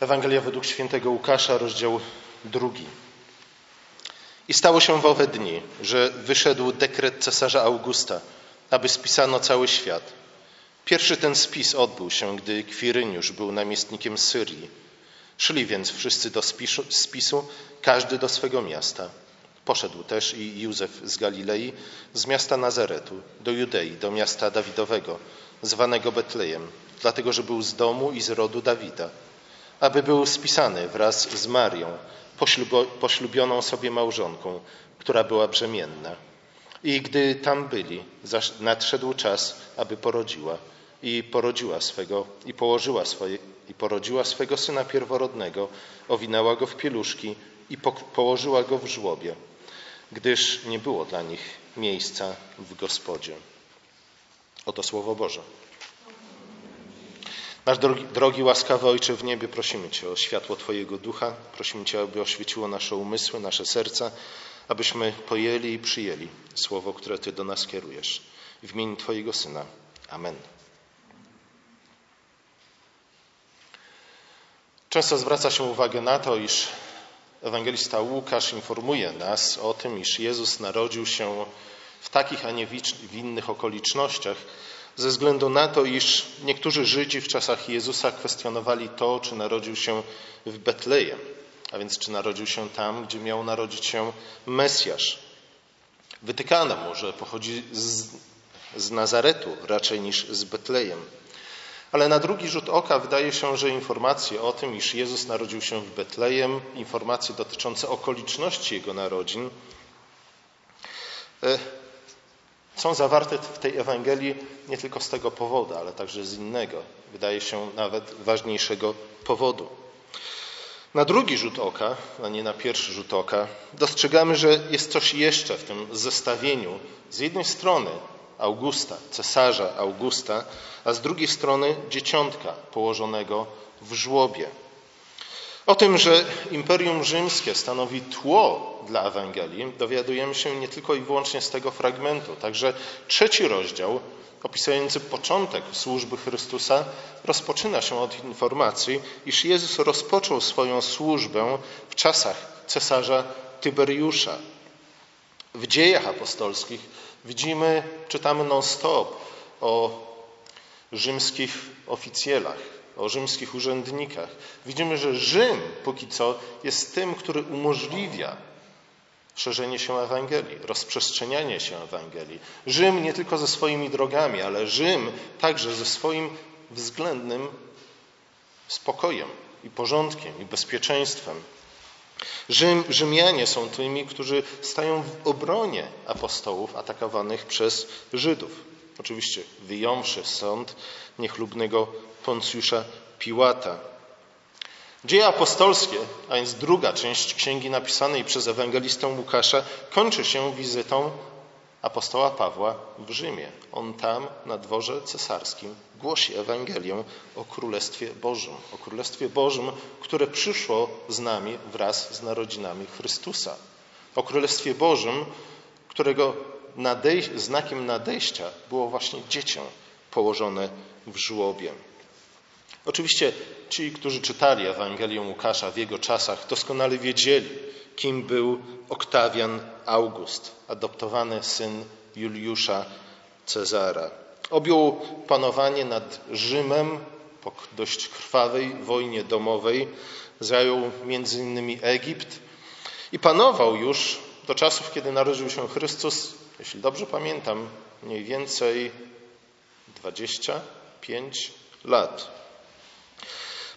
Ewangelia według świętego Łukasza, rozdział drugi. I stało się w owe dni, że wyszedł dekret cesarza Augusta, aby spisano cały świat. Pierwszy ten spis odbył się, gdy Kwiryniusz był namiestnikiem Syrii. Szli więc wszyscy do spisu, spisu, każdy do swego miasta. Poszedł też i Józef z Galilei, z miasta Nazaretu, do Judei, do miasta Dawidowego, zwanego Betlejem, dlatego że był z domu i z rodu Dawida – aby był spisany wraz z Marią, poślubioną sobie małżonką, która była brzemienna. I gdy tam byli, nadszedł czas, aby porodziła i porodziła swego i położyła swoje i porodziła swego syna pierworodnego, owinęła go w pieluszki i po, położyła go w żłobie, gdyż nie było dla nich miejsca w gospodzie. Oto słowo Boże. Nasz drogi, drogi, łaskawy Ojcze w niebie, prosimy Cię o światło Twojego ducha, prosimy Cię, aby oświeciło nasze umysły, nasze serca, abyśmy pojęli i przyjęli słowo, które Ty do nas kierujesz. W imieniu Twojego Syna. Amen. Często zwraca się uwagę na to, iż ewangelista Łukasz informuje nas o tym, iż Jezus narodził się w takich, a nie w innych okolicznościach, ze względu na to, iż niektórzy Żydzi w czasach Jezusa kwestionowali to, czy narodził się w Betlejem, a więc czy narodził się tam, gdzie miał narodzić się Mesjasz. Wytykano mu, że pochodzi z, z Nazaretu raczej niż z Betlejem. Ale na drugi rzut oka wydaje się, że informacje o tym, iż Jezus narodził się w Betlejem, informacje dotyczące okoliczności Jego narodzin, e, są zawarte w tej Ewangelii nie tylko z tego powodu, ale także z innego, wydaje się nawet ważniejszego powodu. Na drugi rzut oka, a nie na pierwszy rzut oka, dostrzegamy, że jest coś jeszcze w tym zestawieniu. Z jednej strony Augusta, cesarza Augusta, a z drugiej strony dzieciątka położonego w żłobie. O tym, że Imperium Rzymskie stanowi tło dla Ewangelii, dowiadujemy się nie tylko i wyłącznie z tego fragmentu. Także trzeci rozdział, opisujący początek służby Chrystusa, rozpoczyna się od informacji, iż Jezus rozpoczął swoją służbę w czasach cesarza Tyberiusza. W dziejach apostolskich widzimy, czytamy non-stop o rzymskich oficjelach, o rzymskich urzędnikach. Widzimy, że Rzym póki co jest tym, który umożliwia szerzenie się Ewangelii, rozprzestrzenianie się Ewangelii. Rzym nie tylko ze swoimi drogami, ale Rzym także ze swoim względnym spokojem i porządkiem i bezpieczeństwem. Rzym, Rzymianie są tymi, którzy stają w obronie apostołów atakowanych przez Żydów. Oczywiście wyjąwszy sąd niechlubnego Poncjusza Piłata. Dzieje apostolskie, a więc druga część księgi napisanej przez ewangelistę Łukasza, kończy się wizytą apostoła Pawła w Rzymie. On tam, na dworze cesarskim, głosi Ewangelię o Królestwie Bożym. O Królestwie Bożym, które przyszło z nami wraz z narodzinami Chrystusa. O Królestwie Bożym, którego nadej- znakiem nadejścia było właśnie dziecię położone w żłobie. Oczywiście ci, którzy czytali Ewangelię Łukasza w jego czasach, doskonale wiedzieli, kim był Oktawian August, adoptowany syn Juliusza Cezara. Objął panowanie nad Rzymem po dość krwawej wojnie domowej, zajął innymi Egipt i panował już do czasów, kiedy narodził się Chrystus, jeśli dobrze pamiętam, mniej więcej 25 lat.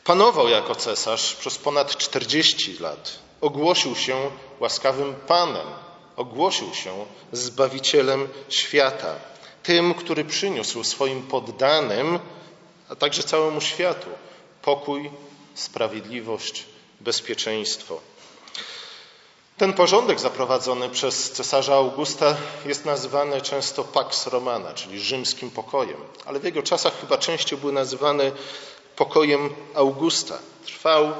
Panował jako cesarz przez ponad 40 lat. Ogłosił się łaskawym Panem, ogłosił się Zbawicielem świata, tym, który przyniósł swoim poddanym, a także całemu światu pokój, sprawiedliwość, bezpieczeństwo. Ten porządek zaprowadzony przez cesarza Augusta jest nazywany często Pax Romana, czyli rzymskim pokojem, ale w jego czasach chyba częściej był nazywany pokojem Augusta. Trwał,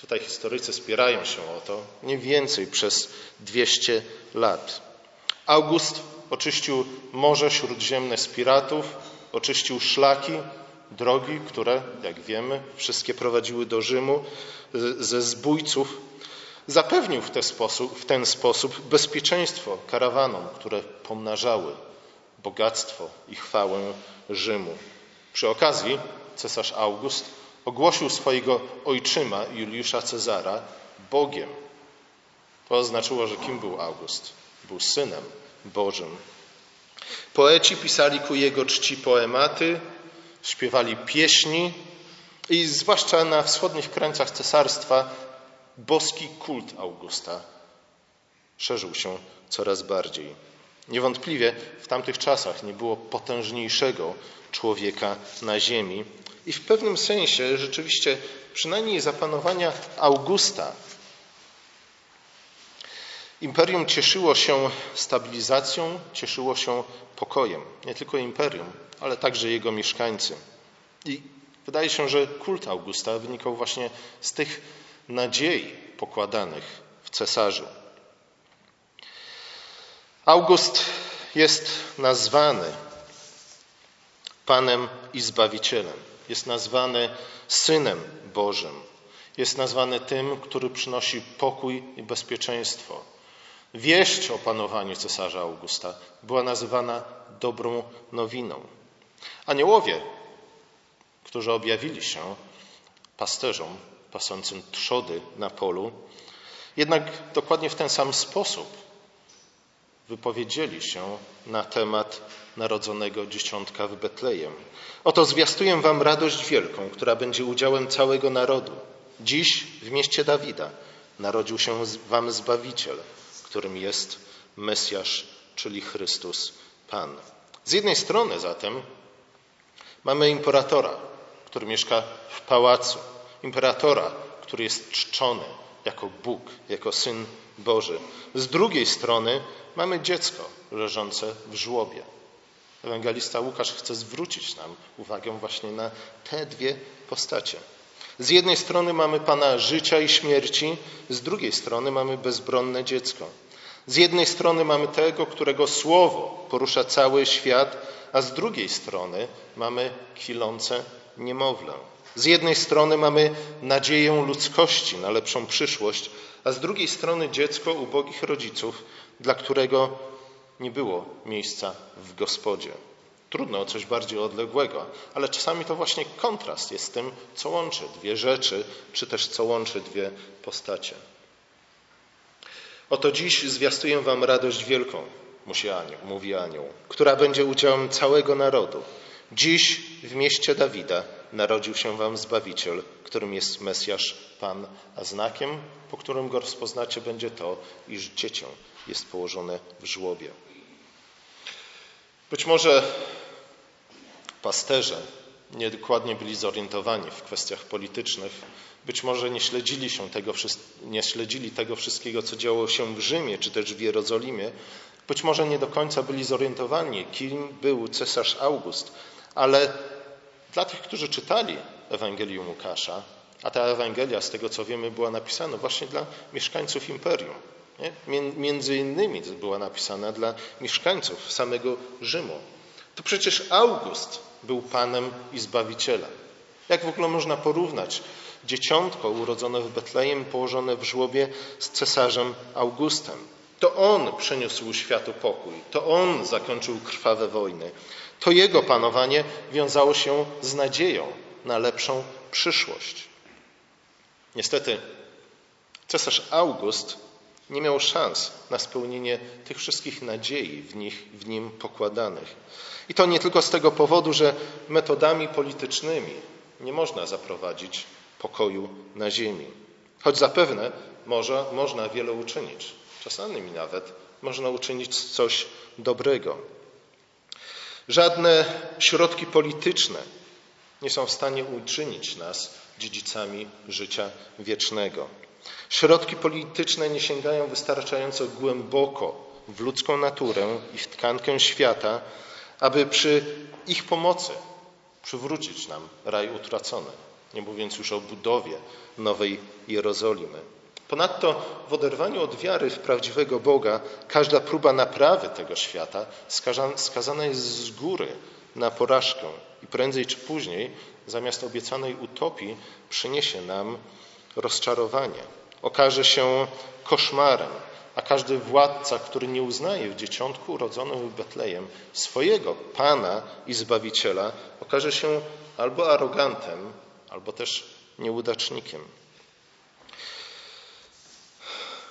tutaj historycy spierają się o to, mniej więcej przez 200 lat. August oczyścił Morze Śródziemne z piratów, oczyścił szlaki, drogi, które, jak wiemy, wszystkie prowadziły do Rzymu ze zbójców, zapewnił w ten sposób, w ten sposób bezpieczeństwo karawanom, które pomnażały bogactwo i chwałę Rzymu. Przy okazji cesarz August ogłosił swojego ojczyma Juliusza Cezara Bogiem. To oznaczyło, że kim był August? Był synem Bożym. Poeci pisali ku jego czci poematy, śpiewali pieśni i zwłaszcza na wschodnich krańcach cesarstwa boski kult Augusta szerzył się coraz bardziej. Niewątpliwie w tamtych czasach nie było potężniejszego człowieka na ziemi i w pewnym sensie rzeczywiście przynajmniej za panowania Augusta imperium cieszyło się stabilizacją, cieszyło się pokojem. Nie tylko imperium, ale także jego mieszkańcy. I wydaje się, że kult Augusta wynikał właśnie z tych nadziei pokładanych w cesarzu. August jest nazwany Panem i Zbawicielem. Jest nazwany Synem Bożym. Jest nazwany tym, który przynosi pokój i bezpieczeństwo. Wieść o panowaniu cesarza Augusta była nazywana dobrą nowiną. Aniołowie, którzy objawili się pasterzom pasącym trzody na polu, jednak dokładnie w ten sam sposób wypowiedzieli się na temat narodzonego dzieciątka w Betlejem. Oto zwiastuję wam radość wielką, która będzie udziałem całego narodu. Dziś w mieście Dawida narodził się wam Zbawiciel, którym jest Mesjasz, czyli Chrystus Pan. Z jednej strony zatem mamy imperatora, który mieszka w pałacu, imperatora, który jest czczony jako Bóg, jako Syn Boży. Z drugiej strony mamy dziecko leżące w żłobie. Ewangelista Łukasz chce zwrócić nam uwagę właśnie na te dwie postacie. Z jednej strony mamy Pana życia i śmierci, z drugiej strony mamy bezbronne dziecko. Z jednej strony mamy tego, którego słowo porusza cały świat, a z drugiej strony mamy kwilące niemowlę. Z jednej strony mamy nadzieję ludzkości na lepszą przyszłość, a z drugiej strony dziecko ubogich rodziców, dla którego nie było miejsca w gospodzie. Trudno o coś bardziej odległego, ale czasami to właśnie kontrast jest tym, co łączy dwie rzeczy, czy też co łączy dwie postacie. Oto dziś zwiastuję wam radość wielką, mówi anioł, mówi anioł, która będzie udziałem całego narodu. Dziś w mieście Dawida narodził się wam Zbawiciel, którym jest Mesjasz Pan, a znakiem, po którym go rozpoznacie, będzie to, iż dziecię jest położone w żłobie. Być może pasterze niedokładnie byli zorientowani w kwestiach politycznych, być może nie śledzili, się tego, nie śledzili tego wszystkiego, co działo się w Rzymie czy też w Jerozolimie, być może nie do końca byli zorientowani, kim był cesarz August, ale dla tych, którzy czytali Ewangelium Łukasza, a ta Ewangelia, z tego co wiemy, była napisana właśnie dla mieszkańców imperium. Nie? Między innymi była napisana dla mieszkańców samego Rzymu. To przecież August był Panem i Zbawicielem. Jak w ogóle można porównać dzieciątko urodzone w Betlejem, położone w żłobie z cesarzem Augustem? To on przyniósł światu pokój, to on zakończył krwawe wojny. To jego panowanie wiązało się z nadzieją na lepszą przyszłość. Niestety, cesarz August nie miał szans na spełnienie tych wszystkich nadziei w, nich, w nim pokładanych. I to nie tylko z tego powodu, że metodami politycznymi nie można zaprowadzić pokoju na ziemi. Choć zapewne może, można wiele uczynić. Czasami nawet można uczynić coś dobrego. Żadne środki polityczne nie są w stanie uczynić nas dziedzicami życia wiecznego. Środki polityczne nie sięgają wystarczająco głęboko w ludzką naturę i w tkankę świata, aby przy ich pomocy przywrócić nam raj utracony, nie mówiąc już o budowie nowej Jerozolimy. Ponadto w oderwaniu od wiary w prawdziwego Boga każda próba naprawy tego świata skazana jest z góry na porażkę i prędzej czy później zamiast obiecanej utopii przyniesie nam rozczarowanie. Okaże się koszmarem, a każdy władca, który nie uznaje w dzieciątku urodzonym w Betlejem swojego Pana i Zbawiciela, okaże się albo arogantem, albo też nieudacznikiem.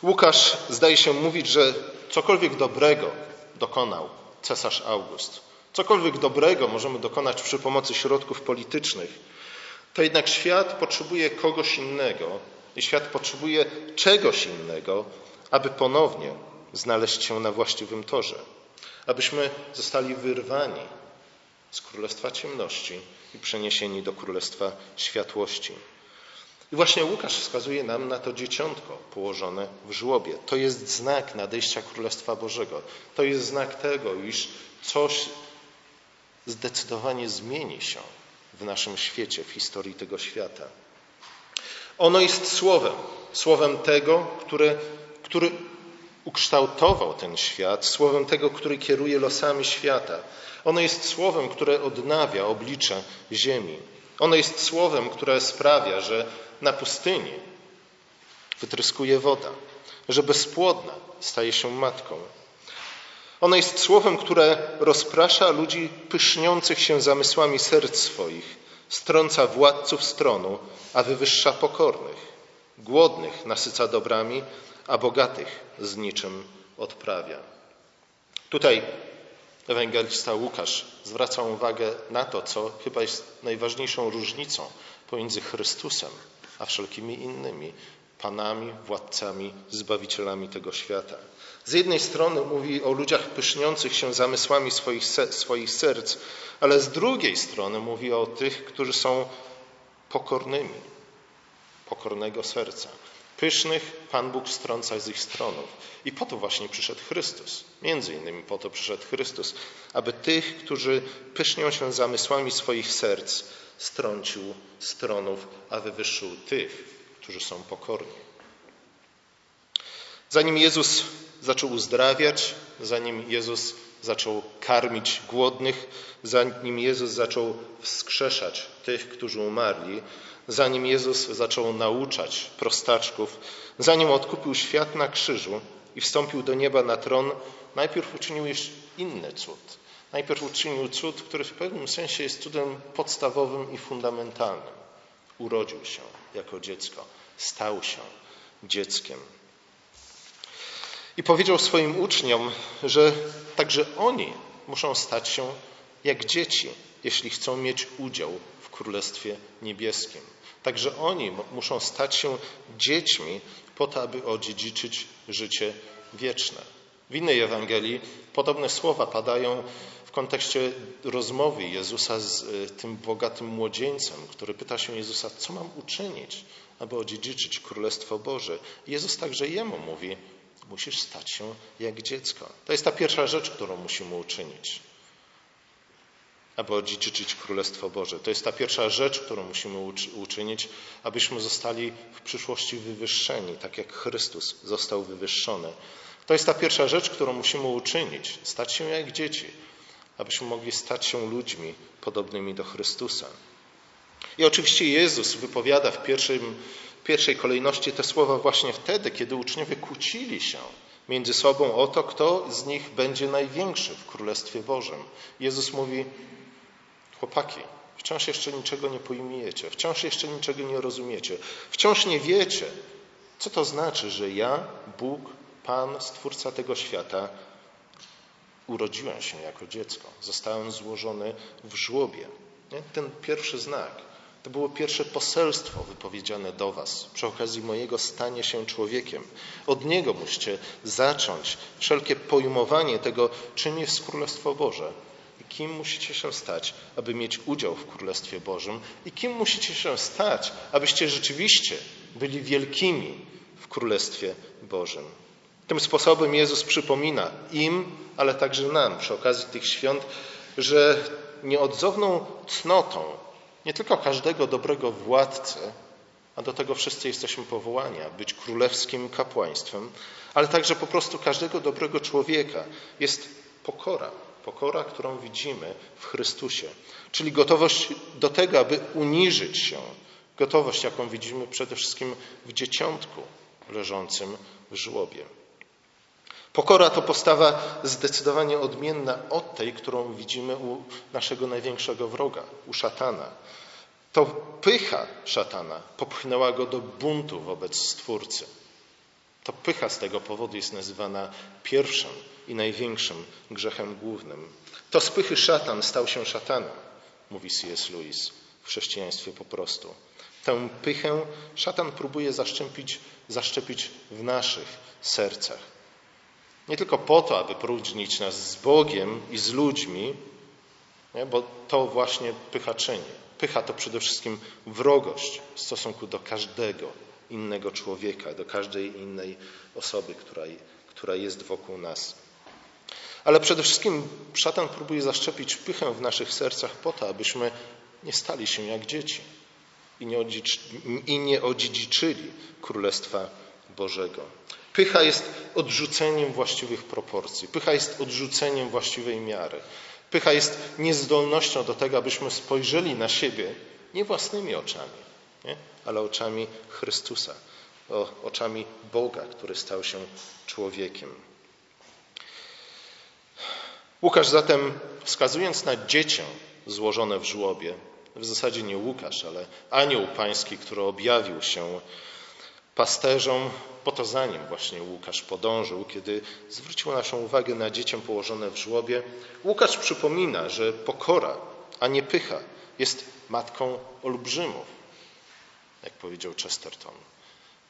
Łukasz zdaje się mówić, że cokolwiek dobrego dokonał cesarz August, cokolwiek dobrego możemy dokonać przy pomocy środków politycznych, to jednak świat potrzebuje kogoś innego i świat potrzebuje czegoś innego, aby ponownie znaleźć się na właściwym torze, abyśmy zostali wyrwani z królestwa ciemności i przeniesieni do królestwa światłości. I właśnie Łukasz wskazuje nam na to dzieciątko położone w żłobie. To jest znak nadejścia Królestwa Bożego. To jest znak tego, iż coś zdecydowanie zmieni się w naszym świecie, w historii tego świata. Ono jest słowem, słowem tego, który, który ukształtował ten świat, słowem tego, który kieruje losami świata. Ono jest słowem, które odnawia oblicze ziemi. Ono jest słowem, które sprawia, że na pustyni wytryskuje woda, że bezpłodna staje się matką. Ono jest słowem, które rozprasza ludzi pyszniących się zamysłami serc swoich, strąca władców stronu, a wywyższa pokornych. Głodnych nasyca dobrami, a bogatych z niczym odprawia. Tutaj ewangelista Łukasz zwraca uwagę na to, co chyba jest najważniejszą różnicą pomiędzy Chrystusem a wszelkimi innymi panami, władcami, zbawicielami tego świata. Z jednej strony mówi o ludziach pyszniących się zamysłami swoich, swoich serc, ale z drugiej strony mówi o tych, którzy są pokornymi, pokornego serca. Pysznych Pan Bóg strąca z ich stronów. I po to właśnie przyszedł Chrystus. Między innymi po to przyszedł Chrystus, aby tych, którzy pysznią się zamysłami swoich serc, strącił stronów, a wywyższył tych, którzy są pokorni. Zanim Jezus zaczął uzdrawiać, zanim Jezus zaczął karmić głodnych, zanim Jezus zaczął wskrzeszać tych, którzy umarli, zanim Jezus zaczął nauczać prostaczków, zanim odkupił świat na krzyżu i wstąpił do nieba na tron, najpierw uczynił jeszcze inny cud. Najpierw uczynił cud, który w pewnym sensie jest cudem podstawowym i fundamentalnym. Urodził się jako dziecko, stał się dzieckiem. I powiedział swoim uczniom, że także oni muszą stać się jak dzieci, jeśli chcą mieć udział w Królestwie Niebieskim. Także oni muszą stać się dziećmi po to, aby odziedziczyć życie wieczne. W innej Ewangelii podobne słowa padają w kontekście rozmowy Jezusa z e, tym bogatym młodzieńcem, który pyta się Jezusa, co mam uczynić, aby odziedziczyć Królestwo Boże. Jezus także jemu mówi, musisz stać się jak dziecko. To jest ta pierwsza rzecz, którą musimy uczynić aby odziedziczyć Królestwo Boże. To jest ta pierwsza rzecz, którą musimy uczynić, abyśmy zostali w przyszłości wywyższeni, tak jak Chrystus został wywyższony. To jest ta pierwsza rzecz, którą musimy uczynić, stać się jak dzieci, abyśmy mogli stać się ludźmi podobnymi do Chrystusa. I oczywiście Jezus wypowiada w pierwszym, pierwszej kolejności te słowa właśnie wtedy, kiedy uczniowie kłócili się między sobą o to, kto z nich będzie największy w Królestwie Bożym. Jezus mówi: Chłopaki, wciąż jeszcze niczego nie pojmujecie, wciąż jeszcze niczego nie rozumiecie, wciąż nie wiecie, co to znaczy, że ja, Bóg, Pan, Stwórca tego świata, urodziłem się jako dziecko, zostałem złożony w żłobie. Nie? Ten pierwszy znak, to było pierwsze poselstwo wypowiedziane do Was przy okazji mojego stania się człowiekiem. Od niego musicie zacząć wszelkie pojmowanie tego, czym jest Królestwo Boże, kim musicie się stać, aby mieć udział w Królestwie Bożym i kim musicie się stać, abyście rzeczywiście byli wielkimi w Królestwie Bożym. Tym sposobem Jezus przypomina im, ale także nam przy okazji tych świąt, że nieodzowną cnotą nie tylko każdego dobrego władcy, a do tego wszyscy jesteśmy powołani, być królewskim kapłaństwem, ale także po prostu każdego dobrego człowieka jest pokora Pokora, którą widzimy w Chrystusie, czyli gotowość do tego, aby uniżyć się. Gotowość, jaką widzimy przede wszystkim w dzieciątku leżącym w żłobie. Pokora to postawa zdecydowanie odmienna od tej, którą widzimy u naszego największego wroga, u szatana. To pycha szatana popchnęła go do buntu wobec Stwórcy. To pycha z tego powodu jest nazywana pierwszym i największym grzechem głównym. To z pychy szatan stał się szatanem, mówi C.S. Lewis w chrześcijaństwie po prostu. Tę pychę szatan próbuje zaszczepić, zaszczepić w naszych sercach. Nie tylko po to, aby próżnić nas z Bogiem i z ludźmi, nie? bo to właśnie pycha czyni. Pycha to przede wszystkim wrogość w stosunku do każdego innego człowieka, do każdej innej osoby, która, która jest wokół nas. Ale przede wszystkim szatan próbuje zaszczepić pychę w naszych sercach po to, abyśmy nie stali się jak dzieci i nie, i nie odziedziczyli Królestwa Bożego. Pycha jest odrzuceniem właściwych proporcji. Pycha jest odrzuceniem właściwej miary. Pycha jest niezdolnością do tego, abyśmy spojrzeli na siebie nie własnymi oczami, nie? ale oczami Chrystusa, oczami Boga, który stał się człowiekiem. Łukasz zatem, wskazując na dziecię złożone w żłobie, w zasadzie nie Łukasz, ale anioł pański, który objawił się pasterzom, po to za nim właśnie Łukasz podążył, kiedy zwrócił naszą uwagę na dziecię położone w żłobie. Łukasz przypomina, że pokora, a nie pycha, jest matką olbrzymów, jak powiedział Chesterton.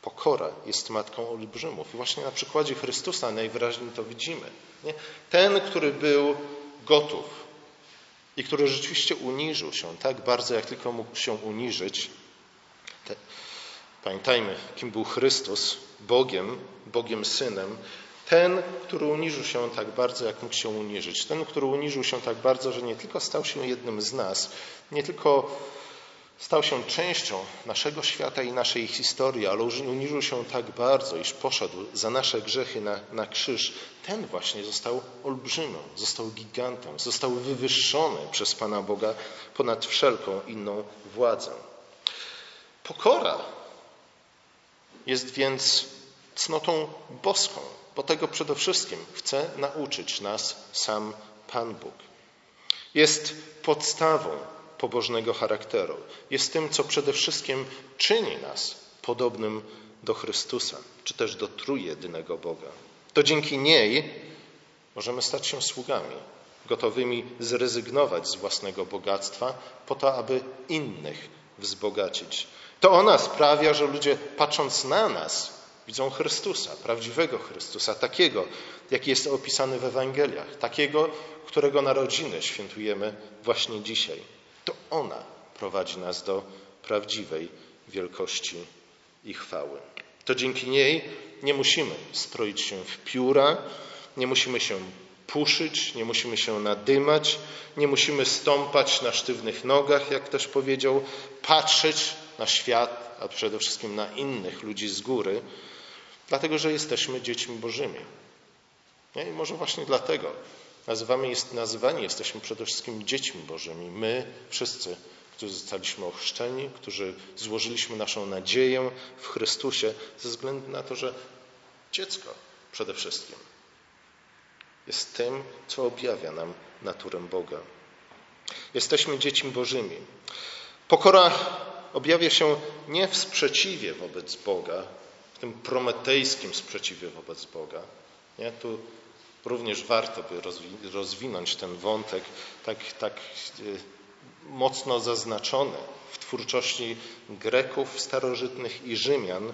Pokora jest matką olbrzymów. I właśnie na przykładzie Chrystusa najwyraźniej to widzimy. Nie? Ten, który był gotów i który rzeczywiście uniżył się tak bardzo, jak tylko mógł się uniżyć. Te, pamiętajmy, kim był Chrystus, Bogiem, Bogiem Synem. Ten, który uniżył się tak bardzo, jak mógł się uniżyć. Ten, który uniżył się tak bardzo, że nie tylko stał się jednym z nas, nie tylko stał się częścią naszego świata i naszej historii, ale uniżył się tak bardzo, iż poszedł za nasze grzechy na, na krzyż. Ten właśnie został olbrzymem, został gigantem, został wywyższony przez Pana Boga ponad wszelką inną władzę. Pokora jest więc cnotą boską, bo tego przede wszystkim chce nauczyć nas sam Pan Bóg. Jest podstawą pobożnego charakteru. Jest tym, co przede wszystkim czyni nas podobnym do Chrystusa, czy też do trójjedynego Boga. To dzięki niej możemy stać się sługami, gotowymi zrezygnować z własnego bogactwa po to, aby innych wzbogacić. To ona sprawia, że ludzie patrząc na nas widzą Chrystusa, prawdziwego Chrystusa, takiego, jaki jest opisany w Ewangeliach, takiego, którego narodziny świętujemy właśnie dzisiaj. To ona prowadzi nas do prawdziwej wielkości i chwały. To dzięki niej nie musimy stroić się w pióra, nie musimy się puszyć, nie musimy się nadymać, nie musimy stąpać na sztywnych nogach, jak też powiedział, patrzeć na świat, a przede wszystkim na innych ludzi z góry, dlatego że jesteśmy dziećmi Bożymi. I może właśnie dlatego nazywamy, jest, nazywani jesteśmy przede wszystkim dziećmi Bożymi. My wszyscy, którzy zostaliśmy ochrzczeni, którzy złożyliśmy naszą nadzieję w Chrystusie, ze względu na to, że dziecko przede wszystkim jest tym, co objawia nam naturę Boga. Jesteśmy dziećmi Bożymi. Pokora objawia się nie w sprzeciwie wobec Boga, w tym prometejskim sprzeciwie wobec Boga. Nie? Tu również warto by rozwinąć ten wątek, tak, tak e, mocno zaznaczony w twórczości Greków starożytnych i Rzymian.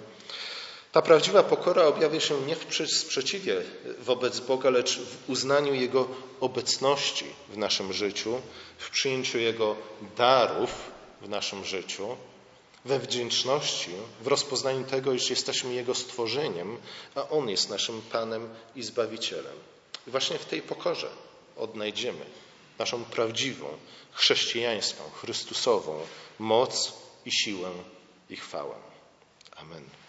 Ta prawdziwa pokora objawia się nie w sprzeciwie wobec Boga, lecz w uznaniu Jego obecności w naszym życiu, w przyjęciu Jego darów w naszym życiu, we wdzięczności, w rozpoznaniu tego, iż jesteśmy Jego stworzeniem, a On jest naszym Panem i Zbawicielem. I właśnie w tej pokorze odnajdziemy naszą prawdziwą, chrześcijańską, chrystusową moc i siłę i chwałę. Amen.